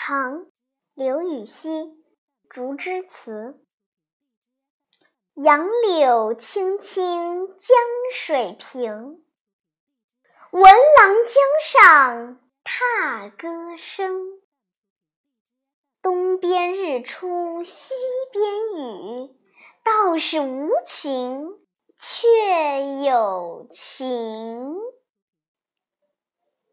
唐刘禹锡竹枝词。杨柳青青江水平闻郎江上踏歌声。东边日出西边雨道是无晴却有晴